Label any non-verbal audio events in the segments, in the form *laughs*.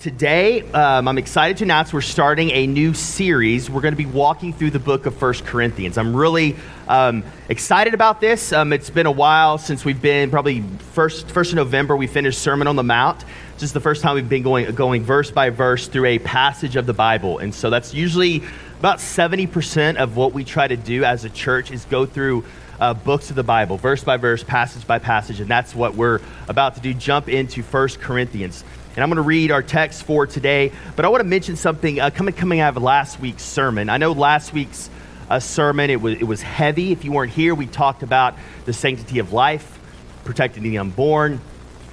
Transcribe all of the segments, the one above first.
today, um, I'm excited to announce we're starting a new series. We're going to be walking through the book of First Corinthians. I'm really um, excited about this. Um, it's been a while since we've been, probably first, first of November, we finished Sermon on the Mount. This is the first time we've been going, going verse by verse through a passage of the Bible. And so that's usually about 70% of what we try to do as a church is go through uh, books of the Bible, verse by verse, passage by passage. And that's what we're about to do, jump into First Corinthians. And I'm going to read our text for today, but I want to mention something uh, coming, coming out of last week's sermon. I know last week's uh, sermon, it was, it was heavy. If you weren't here, we talked about the sanctity of life, protecting the unborn.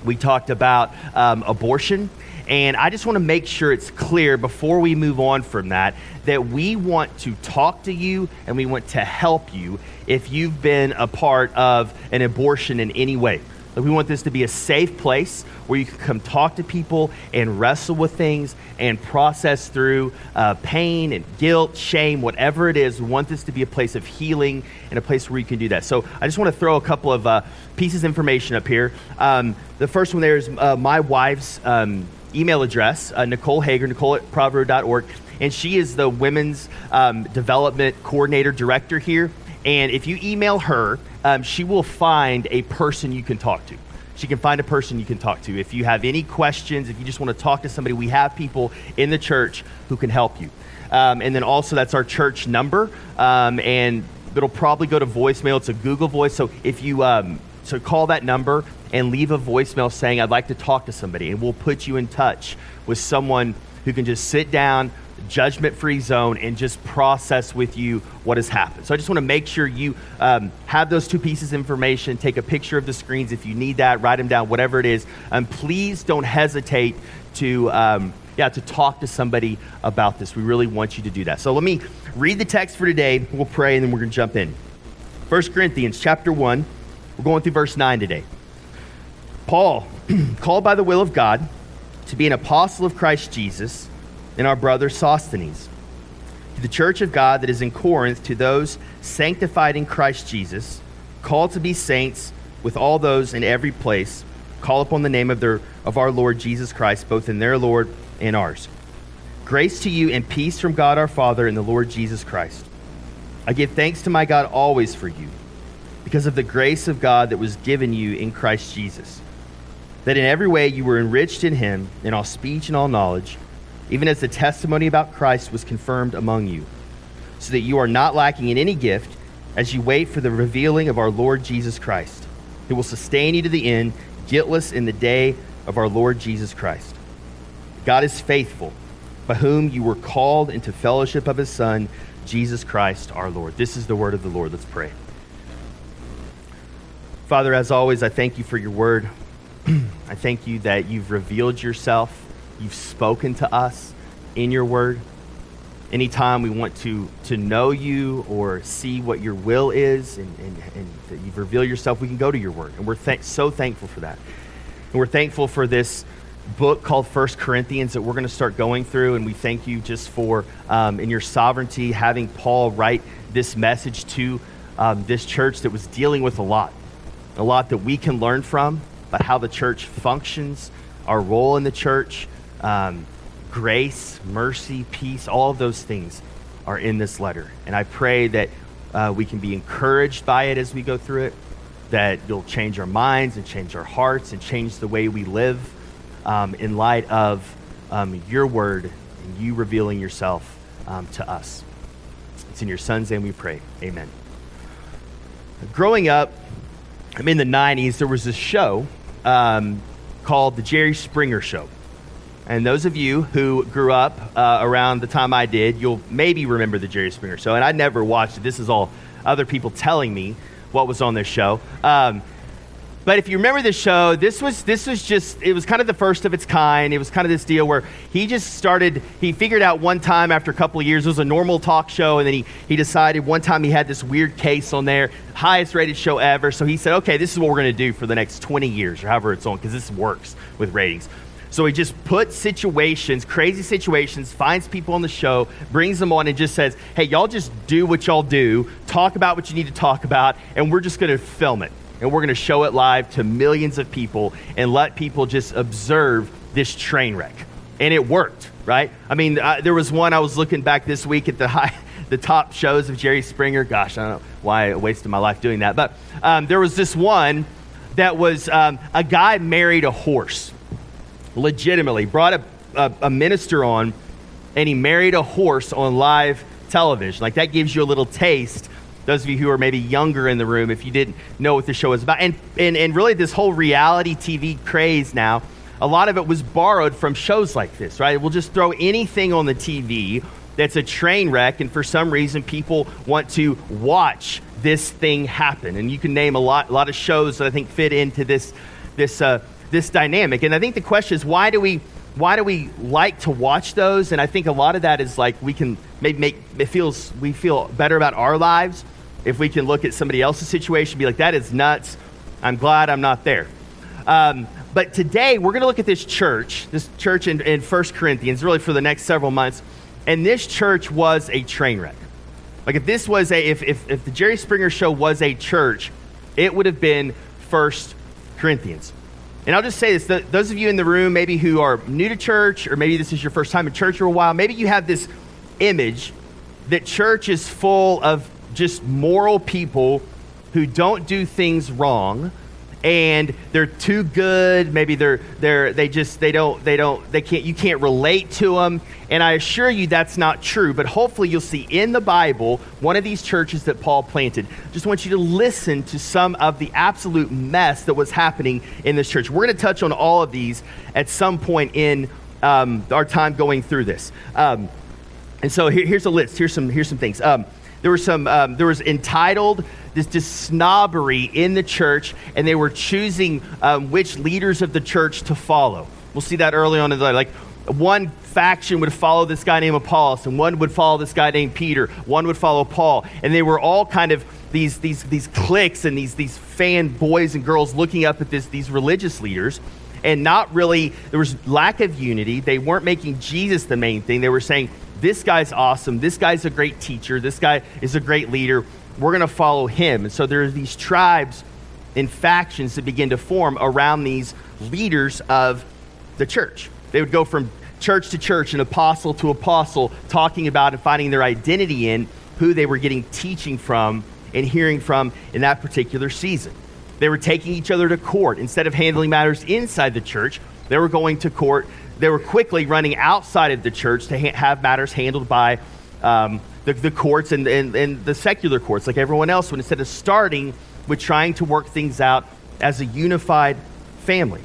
We talked about um, abortion. And I just want to make sure it's clear before we move on from that that we want to talk to you and we want to help you if you've been a part of an abortion in any way. Like we want this to be a safe place where you can come talk to people and wrestle with things and process through uh, pain and guilt, shame, whatever it is. We want this to be a place of healing and a place where you can do that. So I just want to throw a couple of uh, pieces of information up here. Um, the first one there is uh, my wife's um, email address, uh, Nicole Hager, Nicole at proverb.org. And she is the women's um, development coordinator director here. And if you email her, um, she will find a person you can talk to. She can find a person you can talk to. If you have any questions, if you just want to talk to somebody, we have people in the church who can help you. Um, and then also, that's our church number. Um, and it'll probably go to voicemail. It's a Google voice. So if you um, so call that number and leave a voicemail saying, I'd like to talk to somebody, and we'll put you in touch with someone who can just sit down, judgment free zone and just process with you what has happened. So I just want to make sure you um, have those two pieces of information. Take a picture of the screens if you need that, write them down, whatever it is. And um, please don't hesitate to. Um, yeah, to talk to somebody about this. We really want you to do that. So let me read the text for today. We'll pray and then we're going to jump in. 1 Corinthians chapter 1. We're going through verse 9 today. Paul, *clears throat* called by the will of God to be an apostle of Christ Jesus and our brother Sosthenes. To the church of God that is in Corinth, to those sanctified in Christ Jesus, called to be saints with all those in every place, call upon the name of, their, of our Lord Jesus Christ, both in their Lord and ours. Grace to you and peace from God our Father and the Lord Jesus Christ. I give thanks to my God always for you, because of the grace of God that was given you in Christ Jesus, that in every way you were enriched in him, in all speech and all knowledge even as the testimony about Christ was confirmed among you, so that you are not lacking in any gift as you wait for the revealing of our Lord Jesus Christ, who will sustain you to the end, guiltless in the day of our Lord Jesus Christ. God is faithful, by whom you were called into fellowship of his Son, Jesus Christ our Lord. This is the word of the Lord. Let's pray. Father, as always, I thank you for your word. *clears throat* I thank you that you've revealed yourself you've spoken to us in your word. Anytime we want to, to know you or see what your will is and, and, and that you've revealed yourself, we can go to your word. And we're th- so thankful for that. And we're thankful for this book called First Corinthians that we're going to start going through. And we thank you just for, um, in your sovereignty, having Paul write this message to um, this church that was dealing with a lot, a lot that we can learn from about how the church functions, our role in the church, um, grace, mercy, peace, all of those things are in this letter. And I pray that uh, we can be encouraged by it as we go through it, that you'll change our minds and change our hearts and change the way we live um, in light of um, your word and you revealing yourself um, to us. It's in your son's name we pray. Amen. Growing up, I'm in the 90s, there was this show um, called The Jerry Springer Show. And those of you who grew up uh, around the time I did, you'll maybe remember the Jerry Springer Show. And I never watched it. This is all other people telling me what was on this show. Um, but if you remember the show, this was this was just it was kind of the first of its kind. It was kind of this deal where he just started. He figured out one time after a couple of years it was a normal talk show, and then he he decided one time he had this weird case on there, highest rated show ever. So he said, okay, this is what we're going to do for the next 20 years or however it's on because this works with ratings. So he just puts situations, crazy situations, finds people on the show, brings them on, and just says, hey, y'all just do what y'all do, talk about what you need to talk about, and we're just going to film it. And we're going to show it live to millions of people and let people just observe this train wreck. and it worked, right? I mean, I, there was one I was looking back this week at the high, *laughs* the top shows of Jerry Springer. Gosh, I don't know why I wasted my life doing that, but um, there was this one that was um, a guy married a horse, legitimately brought a, a, a minister on, and he married a horse on live television. Like that gives you a little taste those of you who are maybe younger in the room if you didn't know what the show was about and, and, and really this whole reality tv craze now a lot of it was borrowed from shows like this, right? We'll just throw anything on the TV that's a train wreck, and for some reason, people want to watch this thing happen. And you can name a lot, a lot of shows that I think fit into this, this, uh, this dynamic. And I think the question is, why do we, why do we like to watch those? And I think a lot of that is like we can maybe make it feels we feel better about our lives if we can look at somebody else's situation, be like, that is nuts. I'm glad I'm not there. Um, but today we're going to look at this church, this church in, in 1 Corinthians, really for the next several months. And this church was a train wreck. Like if this was a, if, if, if the Jerry Springer show was a church, it would have been 1 Corinthians. And I'll just say this those of you in the room, maybe who are new to church, or maybe this is your first time in church for a while, maybe you have this image that church is full of just moral people who don't do things wrong and they're too good. Maybe they're they're they just they don't they don't they can't you can't relate to them and i assure you that's not true but hopefully you'll see in the bible one of these churches that paul planted. Just want you to listen to some of the absolute mess that was happening in this church. We're going to touch on all of these at some point in um, our time going through this. Um, and so here, here's a list. Here's some here's some things. Um, there was some um, there was entitled this, this snobbery in the church, and they were choosing um, which leaders of the church to follow. We'll see that early on in the like one faction would follow this guy named Apollos, and one would follow this guy named Peter. One would follow Paul, and they were all kind of these these these cliques and these these fan boys and girls looking up at this these religious leaders, and not really there was lack of unity. They weren't making Jesus the main thing. They were saying this guy's awesome. This guy's a great teacher. This guy is a great leader we're going to follow him. And so there are these tribes and factions that begin to form around these leaders of the church. They would go from church to church and apostle to apostle, talking about and finding their identity in who they were getting teaching from and hearing from in that particular season. They were taking each other to court. Instead of handling matters inside the church, they were going to court. They were quickly running outside of the church to ha- have matters handled by um, the, the courts and, and, and the secular courts, like everyone else, when instead of starting with trying to work things out as a unified family.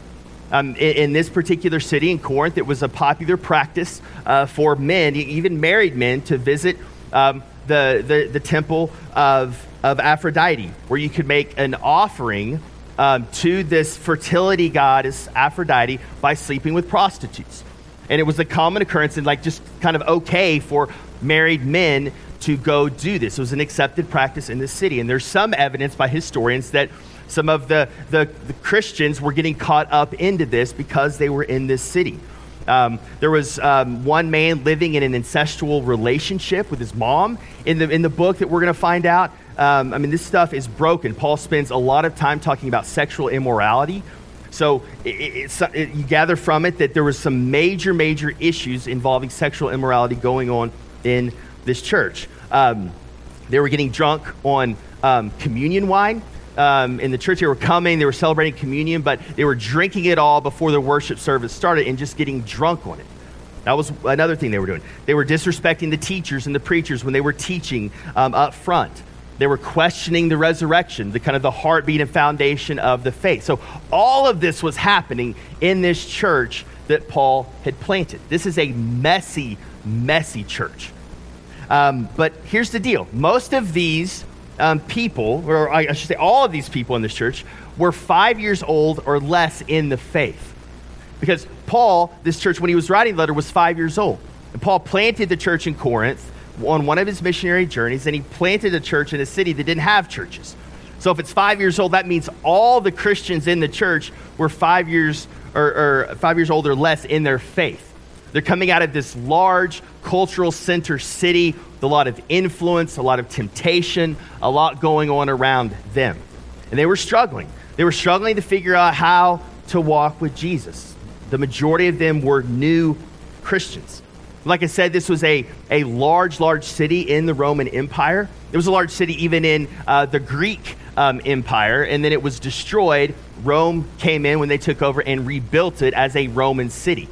Um, in, in, this particular city in Corinth, it was a popular practice uh, for men, even married men, to visit um, the, the, the, temple of, of Aphrodite, where you could make an offering um, to this fertility goddess Aphrodite by sleeping with prostitutes. And it was a common occurrence and like just kind of okay for married men to go do this. It was an accepted practice in the city. And there's some evidence by historians that some of the, the, the Christians were getting caught up into this because they were in this city. Um, there was um, one man living in an incestual relationship with his mom. In the, in the book that we're going to find out, um, I mean, this stuff is broken. Paul spends a lot of time talking about sexual immorality. So it, it, it, you gather from it that there was some major, major issues involving sexual immorality going on in this church. Um, they were getting drunk on um, communion wine. Um, in the church, they were coming, they were celebrating communion, but they were drinking it all before the worship service started and just getting drunk on it. That was another thing they were doing. They were disrespecting the teachers and the preachers when they were teaching um, up front. They were questioning the resurrection, the kind of the heartbeat and foundation of the faith. So all of this was happening in this church that Paul had planted. This is a messy messy church. Um, but here's the deal most of these um, people, or I should say all of these people in this church, were five years old or less in the faith. Because Paul, this church, when he was writing the letter, was five years old. And Paul planted the church in Corinth on one of his missionary journeys, and he planted a church in a city that didn't have churches. So if it's five years old, that means all the Christians in the church were five years or, or five years old or less in their faith. They're coming out of this large cultural center city with a lot of influence, a lot of temptation, a lot going on around them. And they were struggling. They were struggling to figure out how to walk with Jesus. The majority of them were new Christians. Like I said, this was a, a large, large city in the Roman Empire. It was a large city even in uh, the Greek um, Empire, and then it was destroyed. Rome came in when they took over and rebuilt it as a Roman city.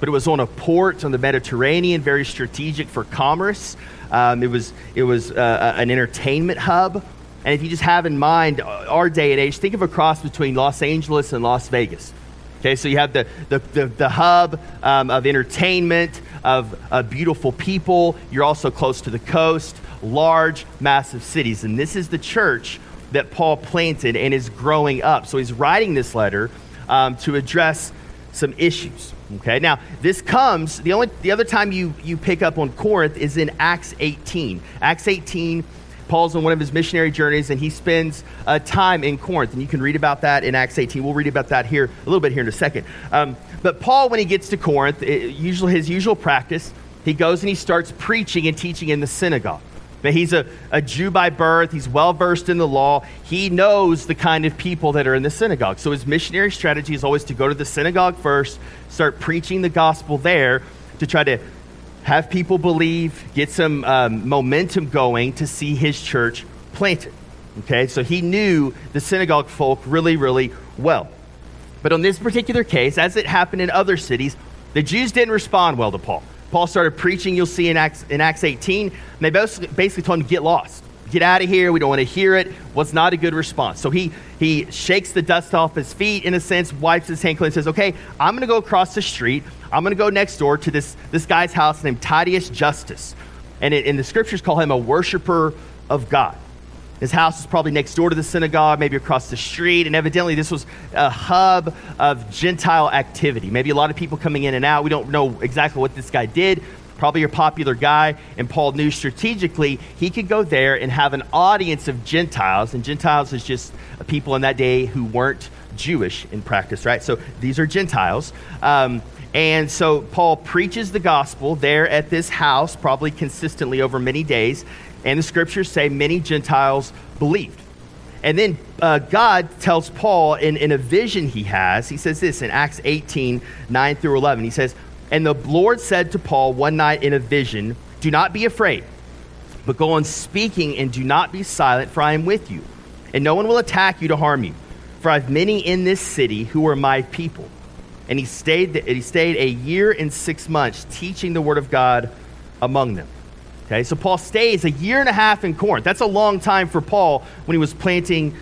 But it was on a port on the Mediterranean, very strategic for commerce. Um, it was, it was uh, an entertainment hub. And if you just have in mind our day and age, think of a cross between Los Angeles and Las Vegas. Okay, so you have the, the, the, the hub um, of entertainment, of uh, beautiful people. You're also close to the coast, large, massive cities. And this is the church that Paul planted and is growing up. So he's writing this letter um, to address some issues. Okay, now this comes, the only the other time you, you pick up on Corinth is in Acts 18. Acts 18 Paul's on one of his missionary journeys and he spends uh, time in Corinth. And you can read about that in Acts 18. We'll read about that here a little bit here in a second. Um, but Paul, when he gets to Corinth, it, usually his usual practice, he goes and he starts preaching and teaching in the synagogue. But he's a, a Jew by birth. He's well versed in the law. He knows the kind of people that are in the synagogue. So his missionary strategy is always to go to the synagogue first, start preaching the gospel there to try to have people believe, get some um, momentum going to see his church planted. Okay, so he knew the synagogue folk really, really well. But on this particular case, as it happened in other cities, the Jews didn't respond well to Paul. Paul started preaching, you'll see in Acts, in Acts 18, and they basically, told him get lost. Get out of here. We don't want to hear it. Was not a good response. So he, he shakes the dust off his feet, in a sense, wipes his hand clean, and says, Okay, I'm going to go across the street. I'm going to go next door to this, this guy's house named Titius Justus. And, in the scriptures call him a worshiper of God. His house was probably next door to the synagogue, maybe across the street, and evidently this was a hub of Gentile activity. Maybe a lot of people coming in and out. We don't know exactly what this guy did. Probably a popular guy, and Paul knew strategically he could go there and have an audience of Gentiles, and Gentiles is just people in that day who weren't Jewish in practice, right? So these are Gentiles. Um, and so Paul preaches the gospel there at this house, probably consistently over many days. And the scriptures say many Gentiles believed. And then uh, God tells Paul in, in a vision he has, he says this in Acts 18 9 through 11. He says, And the Lord said to Paul one night in a vision, Do not be afraid, but go on speaking and do not be silent, for I am with you. And no one will attack you to harm you, for I have many in this city who are my people. And he stayed, he stayed a year and six months teaching the word of God among them. Okay, so Paul stays a year and a half in Corinth. That's a long time for Paul when he was planting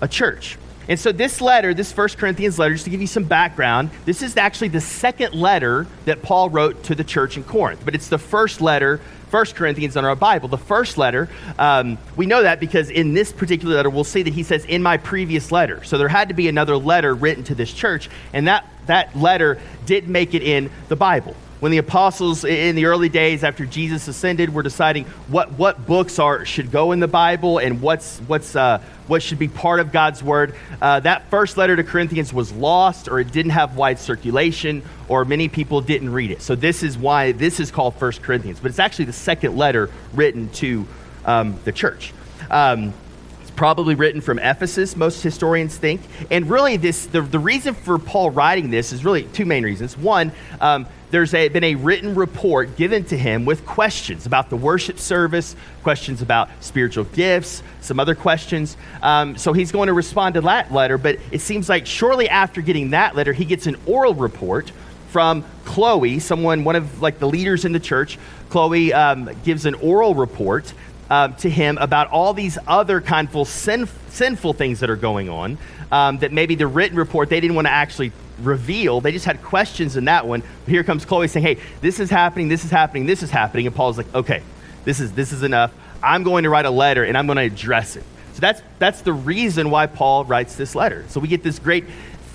a church. And so this letter, this First Corinthians letter, just to give you some background, this is actually the second letter that Paul wrote to the church in Corinth. But it's the first letter, First Corinthians in our Bible. The first letter, um, we know that because in this particular letter, we'll see that he says, in my previous letter. So there had to be another letter written to this church, and that, that letter did make it in the Bible when the apostles in the early days after Jesus ascended were deciding what, what books are should go in the Bible and what's, what's, uh, what should be part of God's Word, uh, that first letter to Corinthians was lost or it didn't have wide circulation or many people didn't read it. So this is why this is called First Corinthians. But it's actually the second letter written to um, the church. Um, it's probably written from Ephesus, most historians think. And really, this the, the reason for Paul writing this is really two main reasons. One, um, there's a, been a written report given to him with questions about the worship service, questions about spiritual gifts, some other questions. Um, so he's going to respond to that letter, but it seems like shortly after getting that letter, he gets an oral report from Chloe, someone, one of like the leaders in the church. Chloe um, gives an oral report um, to him about all these other sin, sinful things that are going on um, that maybe the written report they didn't want to actually reveal. They just had questions in that one. But here comes Chloe saying, "Hey, this is happening. This is happening. This is happening." And Paul's like, "Okay, this is this is enough. I'm going to write a letter and I'm going to address it." So that's that's the reason why Paul writes this letter. So we get this great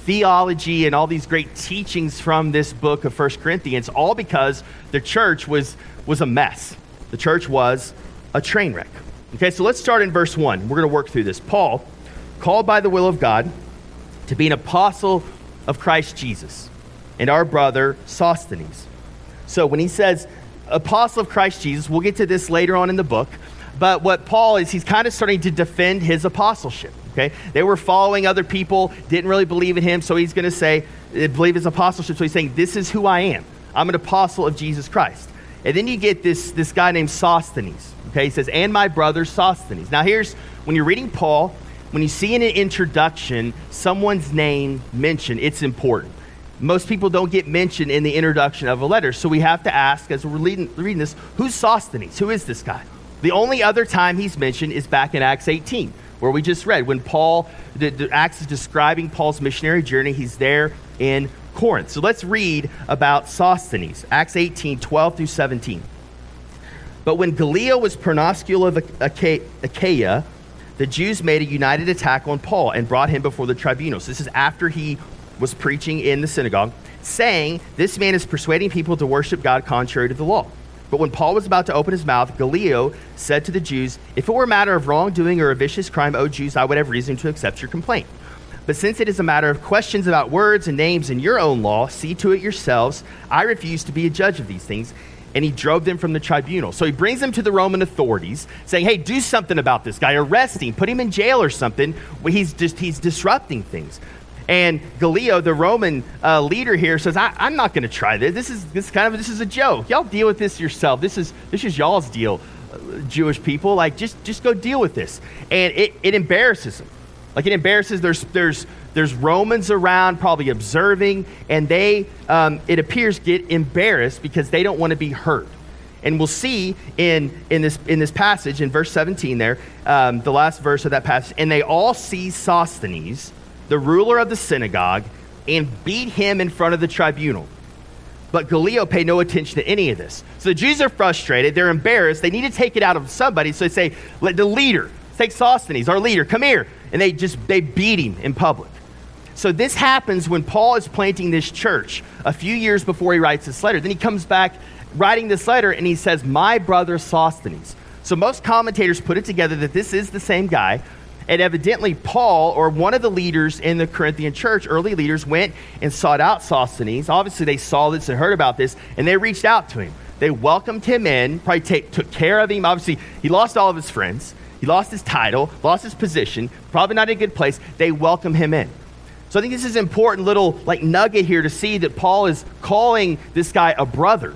theology and all these great teachings from this book of First Corinthians, all because the church was was a mess. The church was a train wreck. Okay, so let's start in verse 1. We're going to work through this. Paul, called by the will of God to be an apostle of Christ Jesus, and our brother Sosthenes. So when he says apostle of Christ Jesus, we'll get to this later on in the book. But what Paul is, he's kind of starting to defend his apostleship. Okay, they were following other people, didn't really believe in him, so he's going to say, eh, believe his apostleship. So he's saying, "This is who I am. I'm an apostle of Jesus Christ. And then you get this, this guy named Sosthenes. Okay, he says, and my brother Sosthenes. Now, here's when you're reading Paul, when you see in an introduction someone's name mentioned, it's important. Most people don't get mentioned in the introduction of a letter, so we have to ask, as we're reading, reading this, who's Sosthenes? Who is this guy? The only other time he's mentioned is back in Acts 18, where we just read. When Paul, the, the Acts is describing Paul's missionary journey, he's there in Corinth. So let's read about Sosthenes, Acts 18, 12 through 17. But when Gallio was proconsul of Achaia, the Jews made a united attack on Paul and brought him before the tribunals. This is after he was preaching in the synagogue, saying, This man is persuading people to worship God contrary to the law. But when Paul was about to open his mouth, Gallio said to the Jews, If it were a matter of wrongdoing or a vicious crime, O Jews, I would have reason to accept your complaint. But since it is a matter of questions about words and names in your own law, see to it yourselves. I refuse to be a judge of these things. And he drove them from the tribunal. So he brings them to the Roman authorities, saying, Hey, do something about this guy. Arrest him, put him in jail or something. He's just he's disrupting things. And Gallio, the Roman uh, leader here, says, I, am not going to try this. This is this kind of this is a joke. Y'all deal with this yourself. This is this is y'all's deal, uh, Jewish people. Like just just go deal with this. And it, it embarrasses them. Like it embarrasses. There's there's there's Romans around, probably observing, and they um, it appears get embarrassed because they don't want to be hurt. And we'll see in, in, this, in this passage, in verse 17 there, um, the last verse of that passage, and they all see Sosthenes, the ruler of the synagogue, and beat him in front of the tribunal. But Gallio paid no attention to any of this. So the Jews are frustrated. They're embarrassed. They need to take it out of somebody. So they say, let the leader, take Sosthenes, our leader, come here. And they just, they beat him in public. So this happens when Paul is planting this church a few years before he writes this letter. Then he comes back writing this letter and he says, My brother Sosthenes. So most commentators put it together that this is the same guy and evidently, Paul, or one of the leaders in the Corinthian church, early leaders, went and sought out Sosthenes. Obviously, they saw this and heard about this, and they reached out to him. They welcomed him in, probably take, took care of him. Obviously, he lost all of his friends, he lost his title, lost his position, probably not in a good place. They welcome him in. So I think this is important little like nugget here to see that Paul is calling this guy a brother,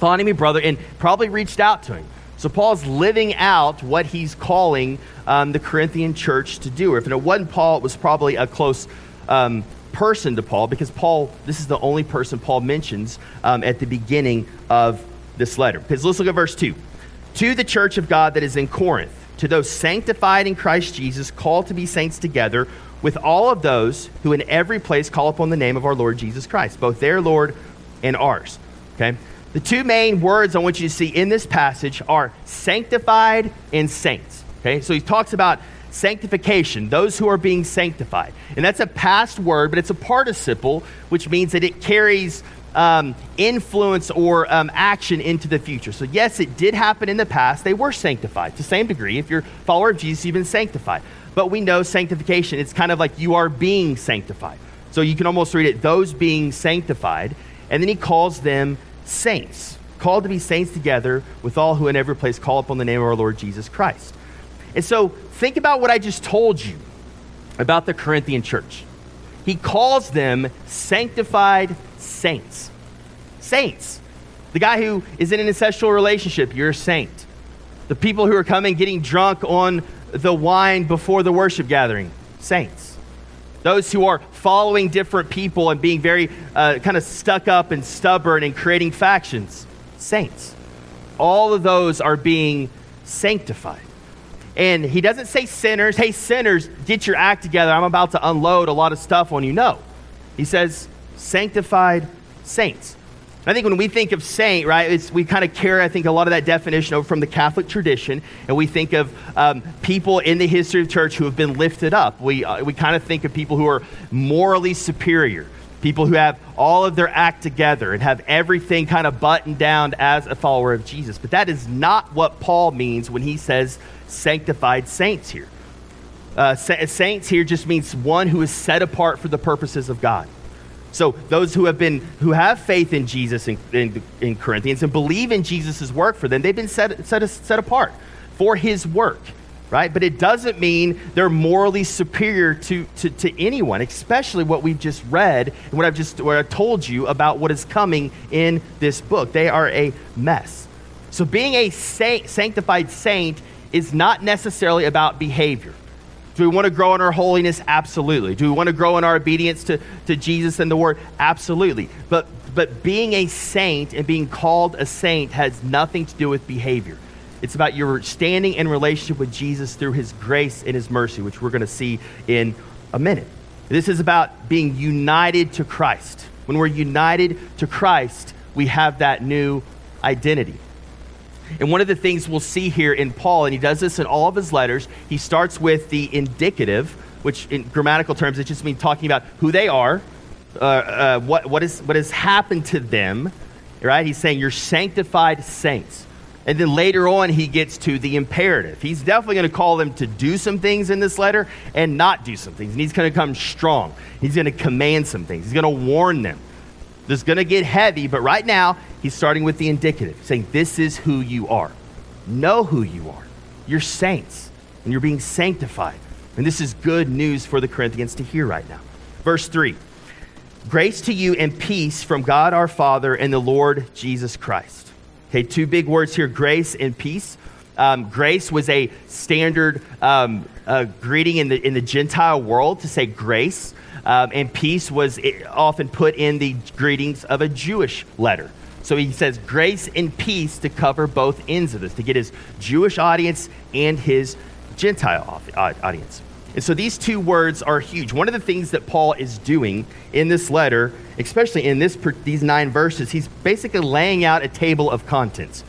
calling him brother, and probably reached out to him. So Paul's living out what he's calling um, the Corinthian church to do. Or if it wasn't Paul, it was probably a close um, person to Paul because Paul, this is the only person Paul mentions um, at the beginning of this letter. Because let's look at verse 2. To the church of God that is in Corinth, to those sanctified in Christ Jesus, called to be saints together, with all of those who in every place call upon the name of our Lord Jesus Christ, both their Lord and ours. Okay? The two main words I want you to see in this passage are sanctified and saints. Okay, so he talks about sanctification, those who are being sanctified. And that's a past word, but it's a participle, which means that it carries um, influence or um, action into the future. So, yes, it did happen in the past. They were sanctified to the same degree. If you're a follower of Jesus, you've been sanctified. But we know sanctification, it's kind of like you are being sanctified. So, you can almost read it, those being sanctified. And then he calls them saints, called to be saints together with all who in every place call upon the name of our Lord Jesus Christ. And so think about what I just told you about the Corinthian church. He calls them sanctified saints. Saints. The guy who is in an incestual relationship, you're a saint. The people who are coming getting drunk on the wine before the worship gathering, saints. Those who are following different people and being very uh, kind of stuck up and stubborn and creating factions. Saints. All of those are being sanctified. And he doesn't say sinners, hey, sinners, get your act together. I'm about to unload a lot of stuff on you. No. He says sanctified saints. I think when we think of saint, right, we kind of carry, I think, a lot of that definition over from the Catholic tradition, and we think of um, people in the history of church who have been lifted up. We, uh, we kind of think of people who are morally superior, people who have all of their act together and have everything kind of buttoned down as a follower of Jesus. But that is not what Paul means when he says sanctified saints here. Uh, saints here just means one who is set apart for the purposes of God. So those who have been who have faith in Jesus in, in, in Corinthians and believe in Jesus' work for them, they've been set, set, set apart for his work. right? But it doesn't mean they're morally superior to, to, to anyone, especially what we've just read and what I've just what I've told you about what is coming in this book. They are a mess. So being a saint, sanctified saint is not necessarily about behavior. Do we want to grow in our holiness? Absolutely. Do we want to grow in our obedience to, to Jesus and the Word? Absolutely. But, but being a saint and being called a saint has nothing to do with behavior. It's about your standing in relationship with Jesus through his grace and his mercy, which we're going to see in a minute. This is about being united to Christ. When we're united to Christ, we have that new identity. And one of the things we'll see here in Paul, and he does this in all of his letters, he starts with the indicative, which in grammatical terms, it just means talking about who they are, uh, uh, what, what, is, what has happened to them, right? He's saying, You're sanctified saints. And then later on, he gets to the imperative. He's definitely going to call them to do some things in this letter and not do some things. And he's going to come strong. He's going to command some things. He's going to warn them. This is going to get heavy, but right now, he's starting with the indicative, saying, This is who you are. Know who you are. You're saints, and you're being sanctified. And this is good news for the Corinthians to hear right now. Verse 3 Grace to you and peace from God our Father and the Lord Jesus Christ. Okay, two big words here grace and peace. Um, grace was a standard um, uh, greeting in the, in the Gentile world to say grace. Um, and peace was often put in the greetings of a Jewish letter. So he says grace and peace to cover both ends of this, to get his Jewish audience and his Gentile audience. And so these two words are huge. One of the things that Paul is doing in this letter, especially in this, these nine verses, he's basically laying out a table of contents.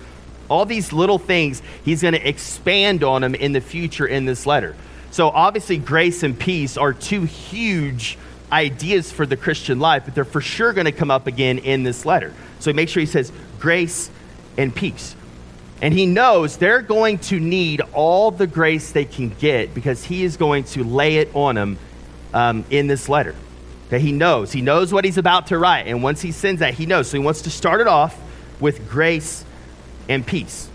All these little things, he's going to expand on them in the future in this letter. So obviously, grace and peace are two huge ideas for the Christian life, but they're for sure going to come up again in this letter. So make sure he says grace and peace. And he knows they're going to need all the grace they can get because he is going to lay it on them um, in this letter. Okay, he knows. He knows what he's about to write. And once he sends that, he knows. So he wants to start it off with grace and peace.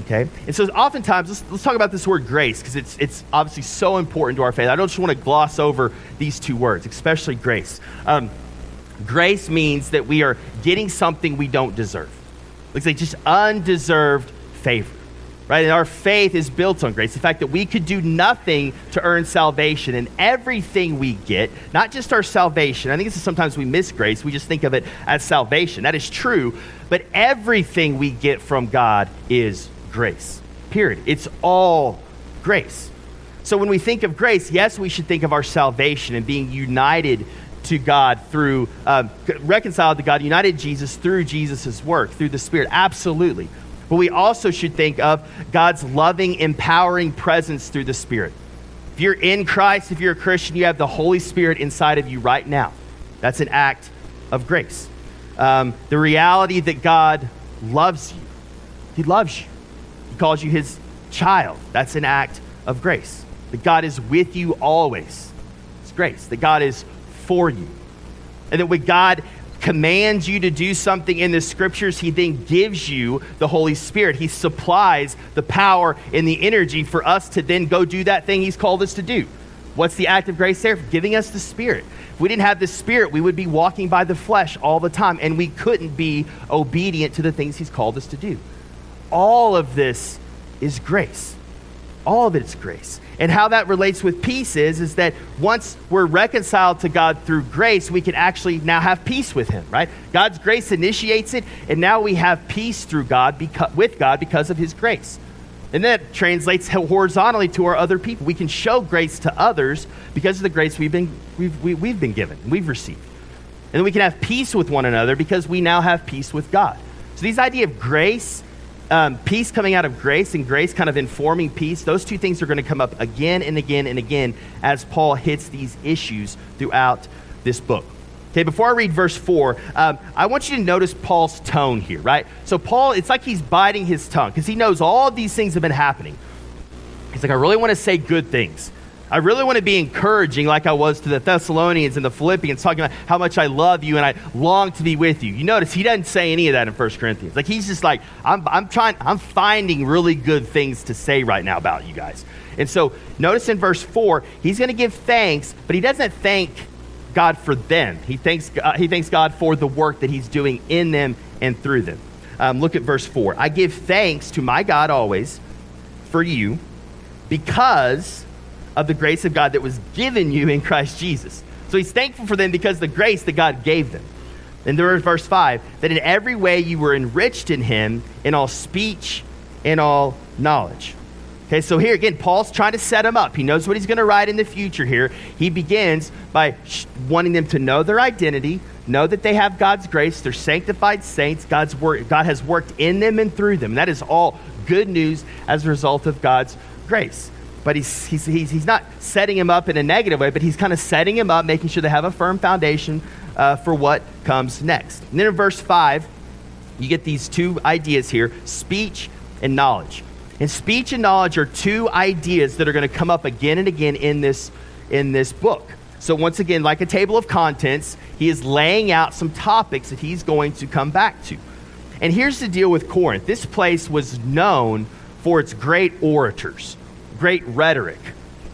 Okay? And so oftentimes, let's, let's talk about this word grace because it's, it's obviously so important to our faith. I don't just want to gloss over these two words, especially grace. Um, grace means that we are getting something we don't deserve. Like just undeserved favor. Right? And our faith is built on grace. The fact that we could do nothing to earn salvation and everything we get, not just our salvation. I think this is sometimes we miss grace. We just think of it as salvation. That is true. But everything we get from God is grace. Period. It's all grace. So when we think of grace, yes, we should think of our salvation and being united to God through, um, reconciled to God, united Jesus through Jesus' work, through the Spirit. Absolutely. But we also should think of God's loving, empowering presence through the Spirit. If you're in Christ, if you're a Christian, you have the Holy Spirit inside of you right now. That's an act of grace. Um, the reality that God loves you, He loves you calls you his child. That's an act of grace. That God is with you always. It's grace. That God is for you. And that when God commands you to do something in the scriptures, he then gives you the Holy Spirit. He supplies the power and the energy for us to then go do that thing he's called us to do. What's the act of grace there? Giving us the Spirit. If we didn't have the Spirit, we would be walking by the flesh all the time, and we couldn't be obedient to the things He's called us to do all of this is grace. All of it is grace. And how that relates with peace is, is that once we're reconciled to God through grace, we can actually now have peace with Him, right? God's grace initiates it, and now we have peace through God, with God because of His grace. And that translates *laughs* horizontally to our other people. We can show grace to others because of the grace we've been, we've, we, have we have been given, we've received. And then we can have peace with one another because we now have peace with God. So, these idea of grace um, peace coming out of grace and grace kind of informing peace, those two things are going to come up again and again and again as Paul hits these issues throughout this book. Okay, before I read verse 4, um, I want you to notice Paul's tone here, right? So, Paul, it's like he's biting his tongue because he knows all these things have been happening. He's like, I really want to say good things. I really want to be encouraging, like I was to the Thessalonians and the Philippians, talking about how much I love you and I long to be with you. You notice he doesn't say any of that in 1 Corinthians. Like he's just like, I'm, I'm trying, I'm finding really good things to say right now about you guys. And so notice in verse 4, he's going to give thanks, but he doesn't thank God for them. He thanks, uh, he thanks God for the work that he's doing in them and through them. Um, look at verse 4. I give thanks to my God always for you because of the grace of God that was given you in Christ Jesus. So he's thankful for them because the grace that God gave them. And there is verse 5 that in every way you were enriched in him, in all speech and all knowledge. Okay, so here again, Paul's trying to set them up. He knows what he's going to write in the future here. He begins by wanting them to know their identity, know that they have God's grace, they're sanctified saints, God's work, God has worked in them and through them. And that is all good news as a result of God's grace. But he's, he's, he's, he's not setting him up in a negative way, but he's kind of setting him up, making sure they have a firm foundation uh, for what comes next. And then in verse 5, you get these two ideas here speech and knowledge. And speech and knowledge are two ideas that are going to come up again and again in this, in this book. So, once again, like a table of contents, he is laying out some topics that he's going to come back to. And here's the deal with Corinth this place was known for its great orators, great rhetoric.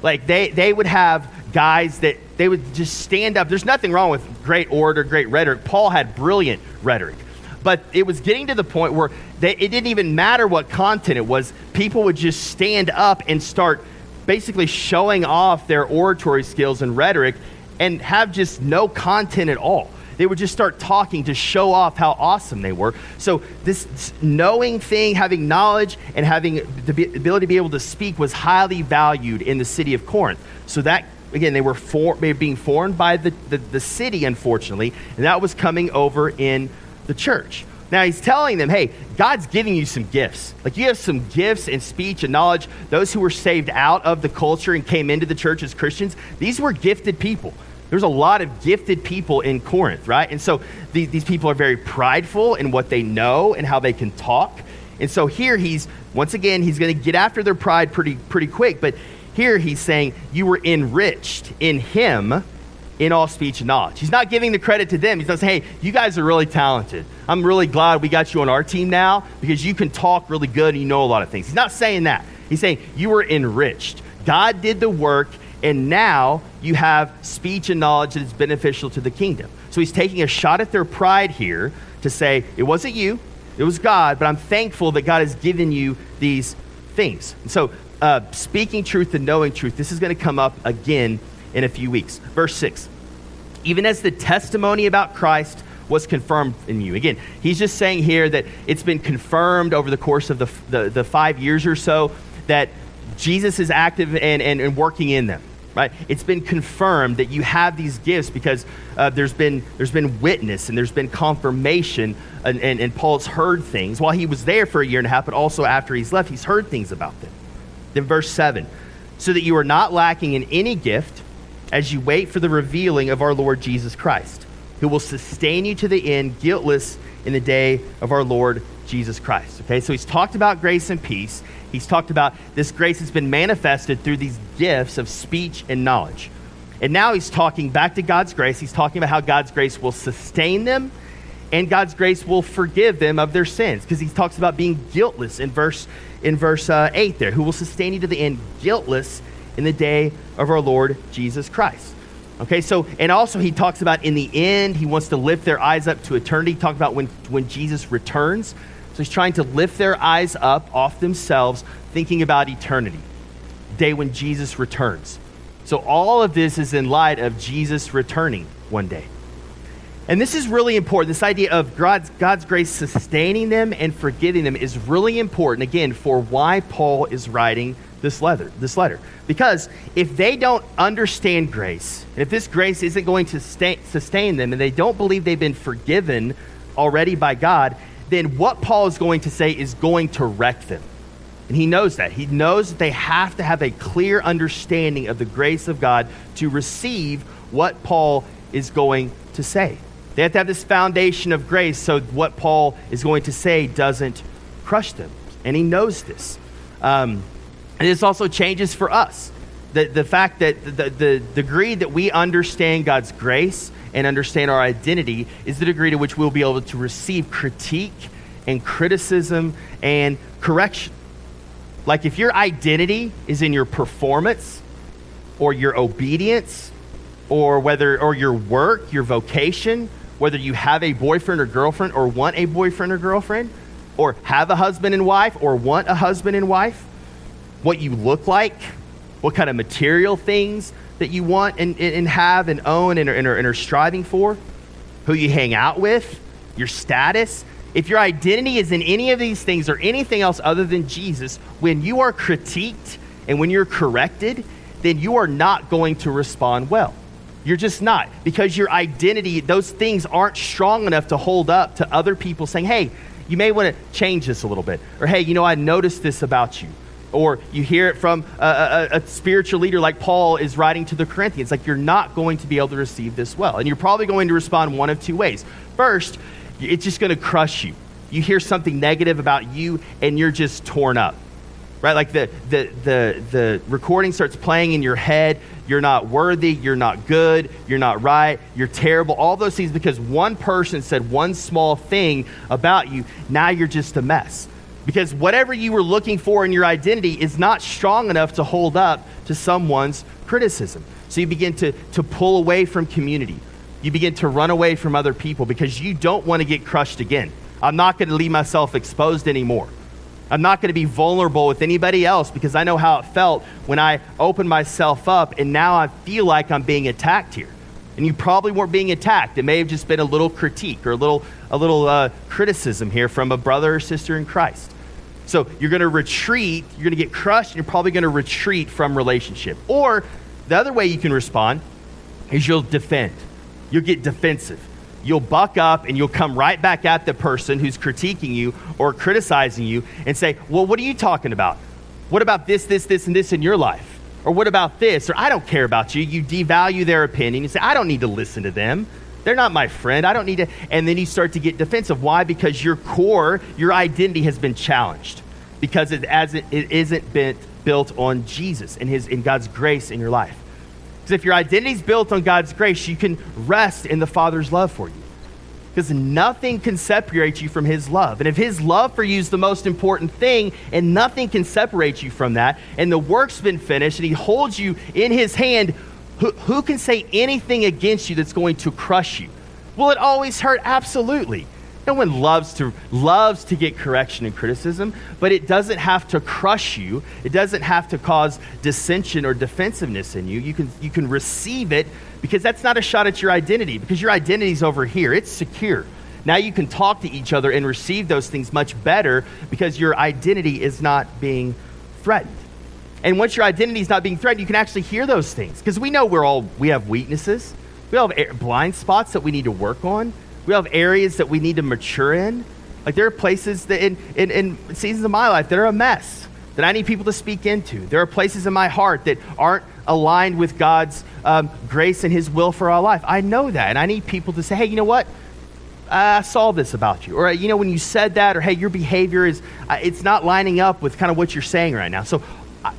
Like, they, they would have guys that they would just stand up. There's nothing wrong with great orator, great rhetoric. Paul had brilliant rhetoric. But it was getting to the point where they, it didn't even matter what content it was. People would just stand up and start basically showing off their oratory skills and rhetoric and have just no content at all. They would just start talking to show off how awesome they were. So, this knowing thing, having knowledge, and having the ability to be able to speak was highly valued in the city of Corinth. So, that again, they were, for, being formed by the, the, the city, unfortunately, and that was coming over in the church. Now he's telling them, hey, God's giving you some gifts. Like you have some gifts and speech and knowledge. Those who were saved out of the culture and came into the church as Christians, these were gifted people. There's a lot of gifted people in Corinth, right? And so the, these people are very prideful in what they know and how they can talk. And so here he's, once again, he's going to get after their pride pretty, pretty quick. But here he's saying, you were enriched in him in all speech and knowledge. He's not giving the credit to them. He's not saying, hey, you guys are really talented. I'm really glad we got you on our team now because you can talk really good and you know a lot of things. He's not saying that. He's saying you were enriched. God did the work, and now you have speech and knowledge that is beneficial to the kingdom. So he's taking a shot at their pride here to say, it wasn't you, it was God, but I'm thankful that God has given you these things. And so, uh, speaking truth and knowing truth, this is going to come up again in a few weeks. Verse 6 Even as the testimony about Christ was confirmed in you. Again, he's just saying here that it's been confirmed over the course of the, the, the five years or so that Jesus is active and, and, and, working in them. Right? It's been confirmed that you have these gifts because uh, there's, been, there's been witness and there's been confirmation, and, and, and Paul's heard things while he was there for a year and a half, but also after he's left, he's heard things about them. Then, verse 7 so that you are not lacking in any gift as you wait for the revealing of our Lord Jesus Christ, who will sustain you to the end, guiltless in the day of our Lord Jesus Christ. Okay, so he's talked about grace and peace. He's talked about this grace has been manifested through these gifts of speech and knowledge. And now he's talking back to God's grace. He's talking about how God's grace will sustain them and God's grace will forgive them of their sins because he talks about being guiltless in verse in verse uh, 8 there, who will sustain you to the end guiltless in the day of our Lord Jesus Christ. Okay, so, and also he talks about in the end, he wants to lift their eyes up to eternity. Talk about when, when Jesus returns. So he's trying to lift their eyes up off themselves, thinking about eternity, day when Jesus returns. So all of this is in light of Jesus returning one day. And this is really important. This idea of God's, God's grace sustaining them and forgiving them is really important, again, for why Paul is writing this letter, this letter. Because if they don't understand grace, and if this grace isn't going to sustain them, and they don't believe they've been forgiven already by God, then what Paul is going to say is going to wreck them. And he knows that. He knows that they have to have a clear understanding of the grace of God to receive what Paul is going to say. They have to have this foundation of grace so what Paul is going to say doesn't crush them. And he knows this. Um, and this also changes for us. The, the fact that the, the degree that we understand God's grace and understand our identity is the degree to which we'll be able to receive critique and criticism and correction. Like if your identity is in your performance or your obedience or whether or your work, your vocation, whether you have a boyfriend or girlfriend or want a boyfriend or girlfriend or have a husband and wife or want a husband and wife, what you look like, what kind of material things that you want and, and have and own and are, and, are, and are striving for, who you hang out with, your status, if your identity is in any of these things or anything else other than Jesus, when you are critiqued and when you're corrected, then you are not going to respond well. You're just not because your identity, those things aren't strong enough to hold up to other people saying, hey, you may want to change this a little bit. Or, hey, you know, I noticed this about you. Or you hear it from a, a, a, spiritual leader like Paul is writing to the Corinthians. Like, you're not going to be able to receive this well. And you're probably going to respond one of two ways. First, it's just going to crush you. You hear something negative about you, and you're just torn up. Right? Like the, the, the, the recording starts playing in your head. You're not worthy. You're not good. You're not right. You're terrible. All those things because one person said one small thing about you. Now you're just a mess. Because whatever you were looking for in your identity is not strong enough to hold up to someone's criticism. So you begin to, to pull away from community you begin to run away from other people because you don't want to get crushed again. I'm not going to leave myself exposed anymore. I'm not going to be vulnerable with anybody else because I know how it felt when I opened myself up and now I feel like I'm being attacked here. And you probably weren't being attacked. It may have just been a little critique or a little, a little uh, criticism here from a brother or sister in Christ. So you're going to retreat, you're going to get crushed, and you're probably going to retreat from relationship. Or the other way you can respond is you'll defend you'll get defensive. You'll buck up and you'll come right back at the person who's critiquing you or criticizing you and say, Well, what are you talking about? What about this, this, this, and this in your life? Or what about this? Or I don't care about you. You devalue their opinion. You say, I don't need to listen to them. They're not my friend. I don't need to. And then you start to get defensive. Why? Because your core, your identity has been challenged. Because it, as it, it isn't been built on Jesus and his, in God's grace in your life. Because if your identity is built on God's grace, you can rest in the Father's love for you. Because nothing can separate you from His love. And if His love for you is the most important thing, and nothing can separate you from that, and the work's been finished, and He holds you in His hand, who, who can say anything against you that's going to crush you? Will it always hurt? Absolutely. No one loves to loves to get correction and criticism, but it doesn't have to crush you. It doesn't have to cause dissension or defensiveness in you. You can you can receive it because that's not a shot at your identity because your identity's over here. It's secure. Now you can talk to each other and receive those things much better because your identity is not being threatened. And once your identity is not being threatened, you can actually hear those things because we know we're all we have weaknesses. We all have blind spots that we need to work on. We all have areas that we need to mature in. Like there are places that in, in, in seasons of my life that are a mess that I need people to speak into. There are places in my heart that aren't aligned with God's um, grace and His will for our life. I know that. And I need people to say, hey, you know what? I saw this about you. Or, you know, when you said that, or hey, your behavior is, uh, it's not lining up with kind of what you're saying right now. So uh,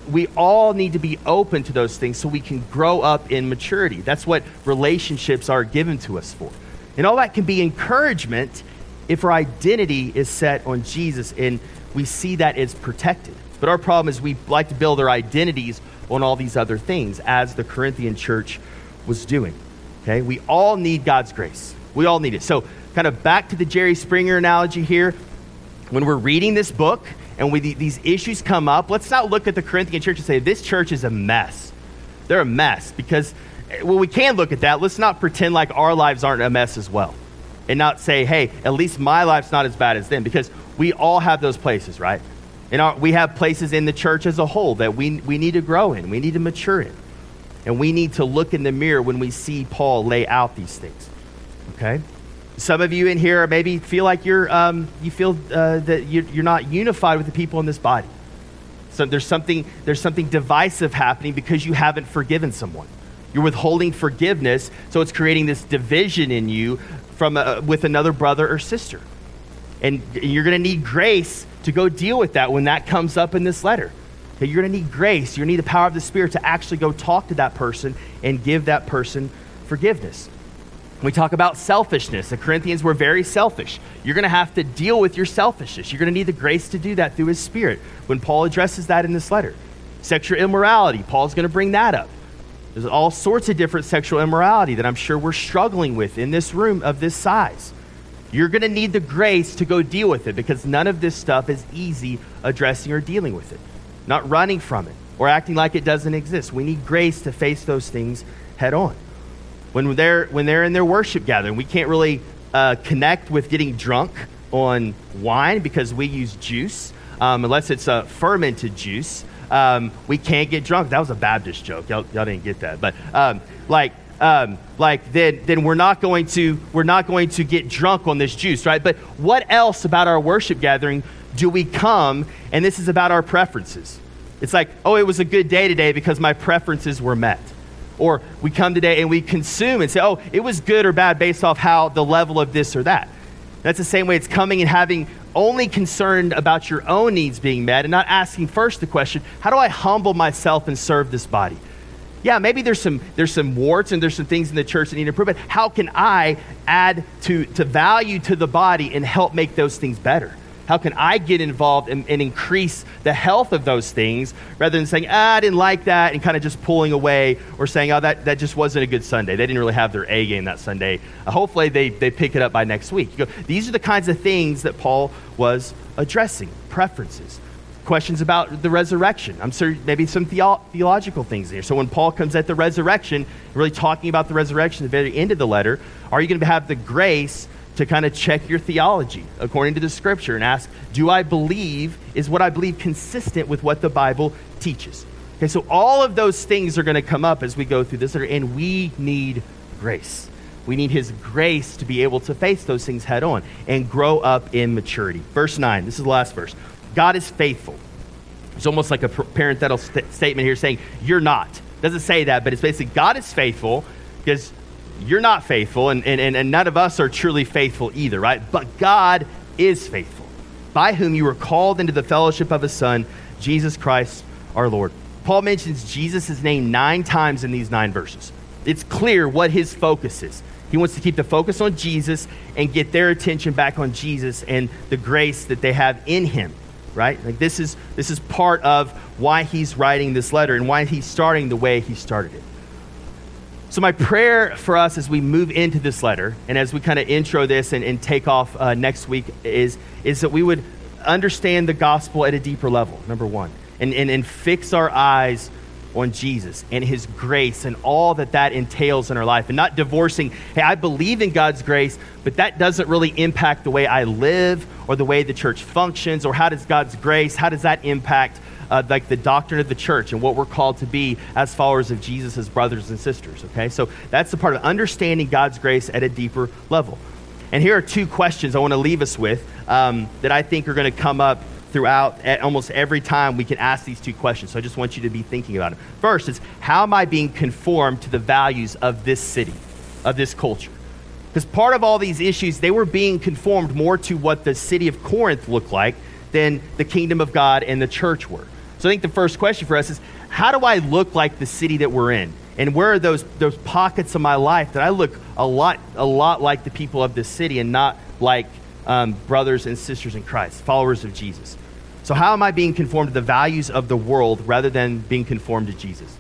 we all need to be open to those things so we can grow up in maturity. That's what relationships are given to us for. And all that can be encouragement if our identity is set on Jesus and we see that as protected. But our problem is we like to build our identities on all these other things, as the Corinthian church was doing. Okay? We all need God's grace. We all need it. So, kind of back to the Jerry Springer analogy here. When we're reading this book and we, these issues come up, let's not look at the Corinthian church and say, this church is a mess. They're a mess because eh, well, we can look at that. Let's not pretend like our lives aren't a mess as well. And not say, hey, at least my life's not as bad as them, because we all have those places, right? And our, we have places in the church as a whole that we, we need to grow in, we need to mature in. And we need to look in the mirror when we see Paul lay out these things. Okay? Some of you in here maybe feel like you're, um, you feel uh, that you're, not unified with the people in this body. So there's something, there's something divisive happening because you haven't forgiven someone. You're withholding forgiveness, so it's creating this division in you from a, with another brother or sister. And you're going to need grace to go deal with that when that comes up in this letter. Okay, you're going to need grace. You're going to need the power of the Spirit to actually go talk to that person and give that person forgiveness. We talk about selfishness. The Corinthians were very selfish. You're going to have to deal with your selfishness. You're going to need the grace to do that through His Spirit. When Paul addresses that in this letter, sexual immorality, Paul's going to bring that up. There's all sorts of different sexual immorality that I'm sure we're struggling with in this room of this size. You're going to need the grace to go deal with it because none of this stuff is easy addressing or dealing with it, not running from it or acting like it doesn't exist. We need grace to face those things head on. When they're, when they're in their worship gathering, we can't really uh, connect with getting drunk on wine because we use juice, um, unless it's a fermented juice. Um, we can't get drunk. That was a Baptist joke. Y'all, y'all didn't get that. But um, like, um, like then, then we're not going to we're not going to get drunk on this juice, right? But what else about our worship gathering do we come? And this is about our preferences. It's like, oh, it was a good day today because my preferences were met. Or we come today and we consume and say, oh, it was good or bad based off how the level of this or that. That's the same way it's coming and having only concerned about your own needs being met and not asking first the question, how do I humble myself and serve this body? Yeah, maybe there's some there's some warts and there's some things in the church that need improvement. How can I add to, to value to the body and help make those things better? How can I get involved and, and, increase the health of those things rather than saying, ah, I didn't like that, and kind of just pulling away or saying, oh, that, that just wasn't a good Sunday. They didn't really have their A game that Sunday. Uh, hopefully, they, they pick it up by next week. Go, These are the kinds of things that Paul was addressing preferences. Questions about the resurrection. I'm sure maybe some theo- theological things here. So when Paul comes at the resurrection, really talking about the resurrection at the very end of the letter, are you going to have the grace to kind of check your theology according to the scripture and ask, do I believe, is what I believe consistent with what the Bible teaches? Okay, so all of those things are going to come up as we go through this, and we need grace. We need His grace to be able to face those things head on and grow up in maturity. Verse 9, this is the last verse. God is faithful. It's almost like a parenthetical st- statement here saying, You're not. Doesn't say that, but it's basically God is faithful because you're not faithful, and, and, and none of us are truly faithful either, right? But God is faithful, by whom you were called into the fellowship of his Son, Jesus Christ our Lord. Paul mentions Jesus' name nine times in these nine verses. It's clear what his focus is. He wants to keep the focus on Jesus and get their attention back on Jesus and the grace that they have in him, right? Like this is this is part of why he's writing this letter and why he's starting the way he started it. So, my prayer for us as we move into this letter and as we kind of intro this and, and take off uh, next week is, is that we would understand the gospel at a deeper level, number one, and, and, and fix our eyes on Jesus and his grace and all that that entails in our life and not divorcing, hey, I believe in God's grace, but that doesn't really impact the way I live or the way the church functions or how does God's grace, how does that impact uh, like the doctrine of the church and what we're called to be as followers of Jesus as brothers and sisters. Okay, so that's the part of understanding God's grace at a deeper level. And here are two questions I want to leave us with um, that I think are going to come up throughout at almost every time we can ask these two questions. So I just want you to be thinking about it. First is how am I being conformed to the values of this city, of this culture? Because part of all these issues, they were being conformed more to what the city of Corinth looked like than the kingdom of God and the church were. So I think the first question for us is how do I look like the city that we're in? And where are those, those pockets of my life that I look a lot, a lot like the people of this city and not like um, brothers and sisters in Christ, followers of Jesus? So, how am I being conformed to the values of the world rather than being conformed to Jesus?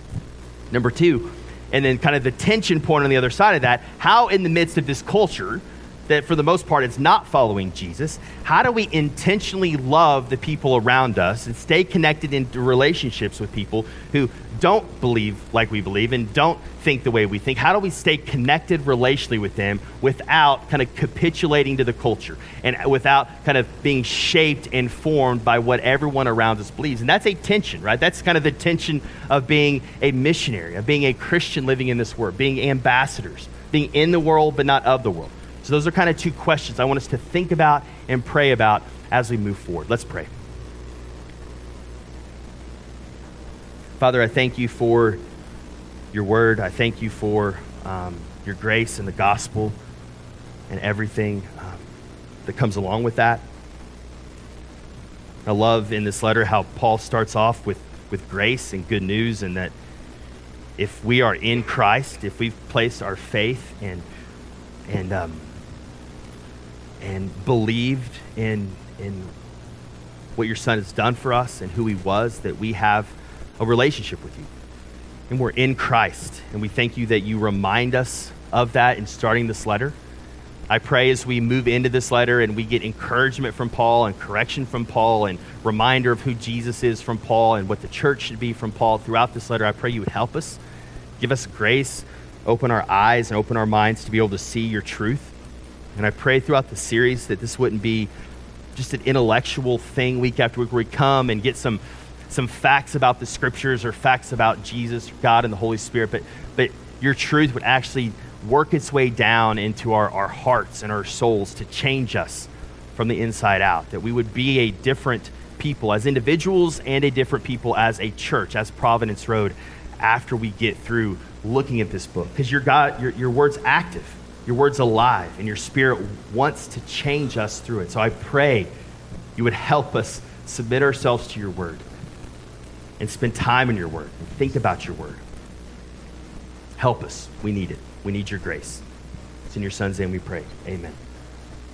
Number two, and then kind of the tension point on the other side of that, how in the midst of this culture, that for the most part it's not following Jesus, how do we intentionally love the people around us and stay connected into relationships with people who don't believe like we believe and don't think the way we think? How do we stay connected relationally with them without kind of capitulating to the culture and without kind of being shaped and formed by what everyone around us believes? And that's a tension, right? That's kind of the tension of being a missionary, of being a Christian living in this world, being ambassadors, being in the world but not of the world. So, those are kind of two questions I want us to think about and pray about as we move forward. Let's pray. Father, I thank you for your word. I thank you for um, your grace and the gospel and everything um, that comes along with that. I love in this letter how Paul starts off with, with grace and good news, and that if we are in Christ, if we've placed our faith and and um, and believed in in what your Son has done for us and who He was, that we have a relationship with you, and we're in Christ, and we thank you that you remind us of that in starting this letter. I pray as we move into this letter and we get encouragement from Paul and correction from Paul and reminder of who Jesus is from Paul and what the church should be from Paul throughout this letter, I pray you would help us. Give us grace, open our eyes and open our minds to be able to see your truth. And I pray throughout the series that this wouldn't be just an intellectual thing week after week where we come and get some some facts about the scriptures or facts about Jesus, God, and the Holy Spirit, but but your truth would actually work its way down into our, our hearts and our souls to change us from the inside out. That we would be a different people as individuals and a different people as a church, as Providence Road, after we get through looking at this book. Because your God, your, your word's active, your word's alive, and your spirit wants to change us through it. So I pray you would help us submit ourselves to your word and spend time in your word and think about your word. Help us. We need it. We need your grace. It's in your son's name we pray. Amen.